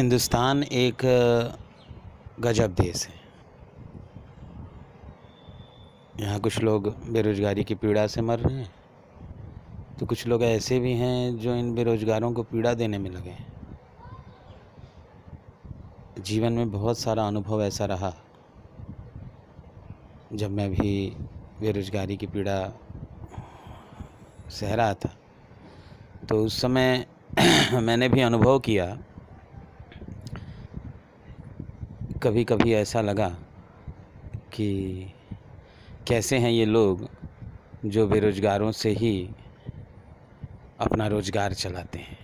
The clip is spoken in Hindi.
हिंदुस्तान एक गजब देश है। यहाँ कुछ लोग बेरोज़गारी की पीड़ा से मर रहे हैं तो कुछ लोग ऐसे भी हैं जो इन बेरोज़गारों को पीड़ा देने में लगे हैं। जीवन में बहुत सारा अनुभव ऐसा रहा, जब मैं भी बेरोज़गारी की पीड़ा सह रहा था तो उस समय मैंने भी अनुभव किया कभी कभी ऐसा लगा कि कैसे हैं ये लोग जो बेरोज़गारों से ही अपना रोज़गार चलाते हैं।